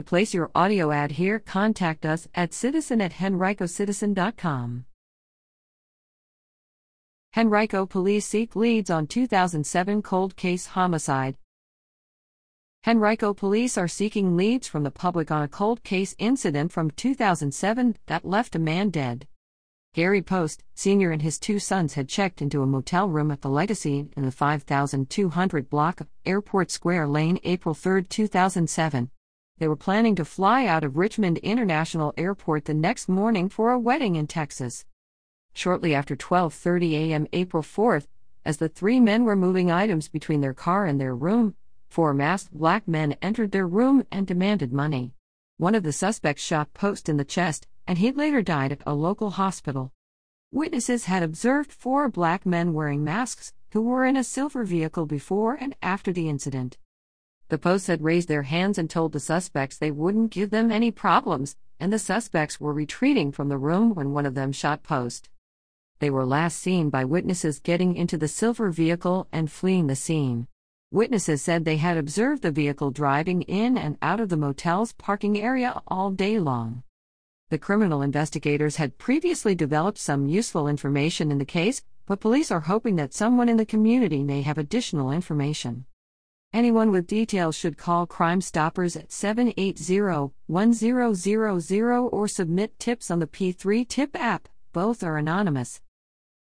To place your audio ad here, contact us at citizen at henricocitizen.com. Henrico police seek leads on 2007 cold case homicide. Henrico police are seeking leads from the public on a cold case incident from 2007 that left a man dead. Gary Post, Sr. and his two sons had checked into a motel room at the Legacy in the 5200 block of Airport Square Lane April 3, 2007. They were planning to fly out of Richmond International Airport the next morning for a wedding in Texas. Shortly after 12:30 a.m. April 4th, as the three men were moving items between their car and their room, four masked black men entered their room and demanded money. One of the suspects shot Post in the chest, and he later died at a local hospital. Witnesses had observed four black men wearing masks who were in a silver vehicle before and after the incident. The Posts had raised their hands and told the suspects they wouldn't give them any problems, and the suspects were retreating from the room when one of them shot Post. They were last seen by witnesses getting into the silver vehicle and fleeing the scene. Witnesses said they had observed the vehicle driving in and out of the motel's parking area all day long. The criminal investigators had previously developed some useful information in the case, but police are hoping that someone in the community may have additional information. Anyone with details should call Crime Stoppers at 780 1000 or submit tips on the P3 Tip app, both are anonymous.